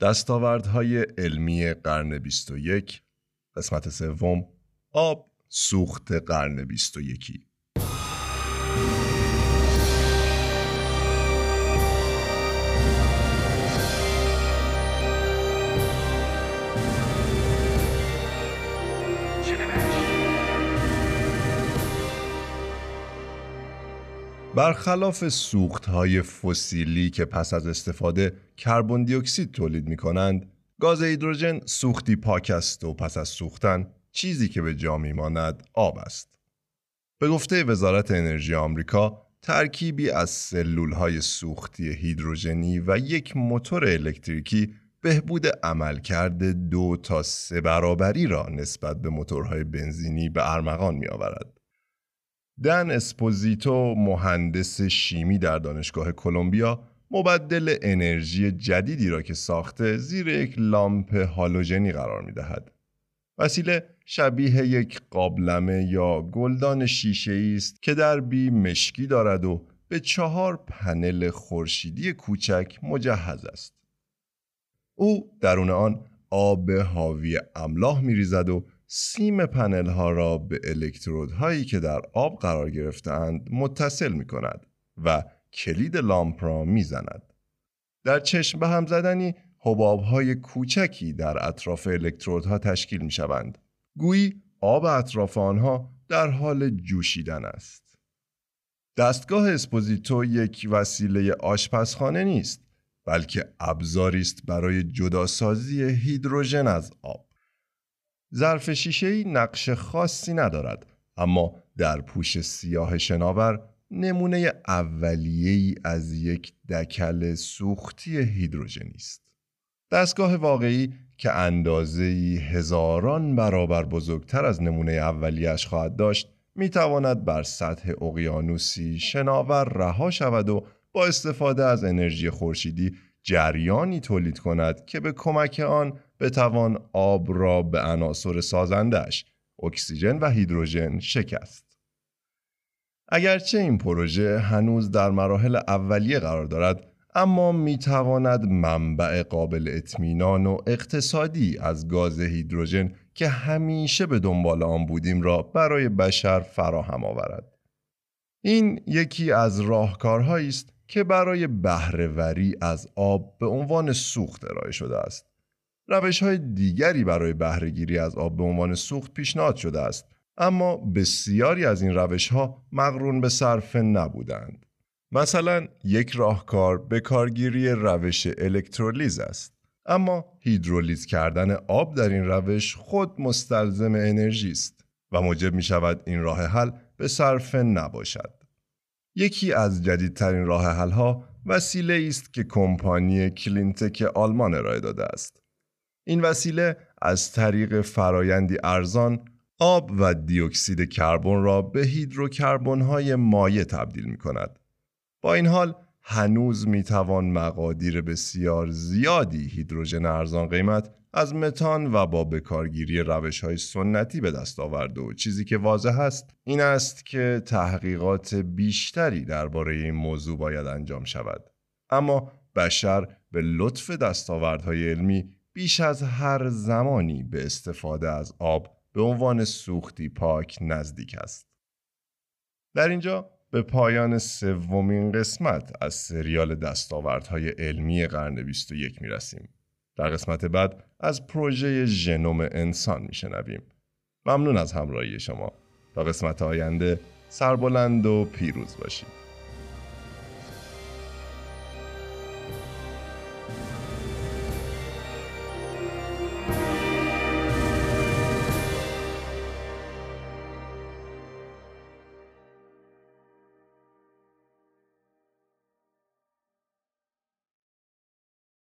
دستاوردهای علمی قرن 21 قسمت سوم آب سوخت قرن 21 برخلاف سوختهای فسیلی که پس از استفاده کربن دی اکسید تولید می کنند، گاز هیدروژن سوختی پاک است و پس از سوختن چیزی که به جا میماند آب است. به گفته وزارت انرژی آمریکا، ترکیبی از سلول های سوختی هیدروژنی و یک موتور الکتریکی بهبود عملکرد دو تا سه برابری را نسبت به موتورهای بنزینی به ارمغان می آورد. دن اسپوزیتو مهندس شیمی در دانشگاه کلمبیا مبدل انرژی جدیدی را که ساخته زیر یک لامپ هالوژنی قرار می دهد. وسیله شبیه یک قابلمه یا گلدان شیشه است که در بی مشکی دارد و به چهار پنل خورشیدی کوچک مجهز است. او درون آن آب حاوی املاح می ریزد و سیم پنل ها را به الکترودهایی که در آب قرار گرفتند متصل می کند و کلید لامپ را می زند. در چشم به هم زدنی حباب های کوچکی در اطراف الکترودها تشکیل می شوند. گویی آب اطراف آنها در حال جوشیدن است. دستگاه اسپوزیتو یک وسیله آشپزخانه نیست بلکه ابزاری است برای جداسازی هیدروژن از آب. ظرف شیشه نقش خاصی ندارد اما در پوش سیاه شناور نمونه اولیه ای از یک دکل سوختی هیدروژنی است. دستگاه واقعی که اندازه هزاران برابر بزرگتر از نمونه اولیش خواهد داشت می تواند بر سطح اقیانوسی شناور رها شود و با استفاده از انرژی خورشیدی جریانی تولید کند که به کمک آن بتوان آب را به عناصر سازندش اکسیژن و هیدروژن شکست. اگرچه این پروژه هنوز در مراحل اولیه قرار دارد اما می تواند منبع قابل اطمینان و اقتصادی از گاز هیدروژن که همیشه به دنبال آن بودیم را برای بشر فراهم آورد. این یکی از راهکارهایی است که برای بهرهوری از آب به عنوان سوخت ارائه شده است. روش های دیگری برای بهرهگیری از آب به عنوان سوخت پیشنهاد شده است اما بسیاری از این روش ها مقرون به صرفه نبودند. مثلا یک راهکار به کارگیری روش الکترولیز است اما هیدرولیز کردن آب در این روش خود مستلزم انرژی است و موجب می شود این راه حل به صرفه نباشد. یکی از جدیدترین راه حل ها وسیله است که کمپانی کلینتک آلمان ارائه داده است. این وسیله از طریق فرایندی ارزان آب و دیوکسید کربن را به هیدروکربن های مایع تبدیل می کند. با این حال هنوز می توان مقادیر بسیار زیادی هیدروژن ارزان قیمت از متان و با بکارگیری روش های سنتی به دست آورده و چیزی که واضح است این است که تحقیقات بیشتری درباره این موضوع باید انجام شود. اما بشر به لطف دستاوردهای علمی بیش از هر زمانی به استفاده از آب به عنوان سوختی پاک نزدیک است. در اینجا به پایان سومین قسمت از سریال دستاوردهای علمی قرن 21 می رسیم. در قسمت بعد از پروژه ژنوم انسان میشنویم. ممنون از همراهی شما. تا قسمت آینده سربلند و پیروز باشید.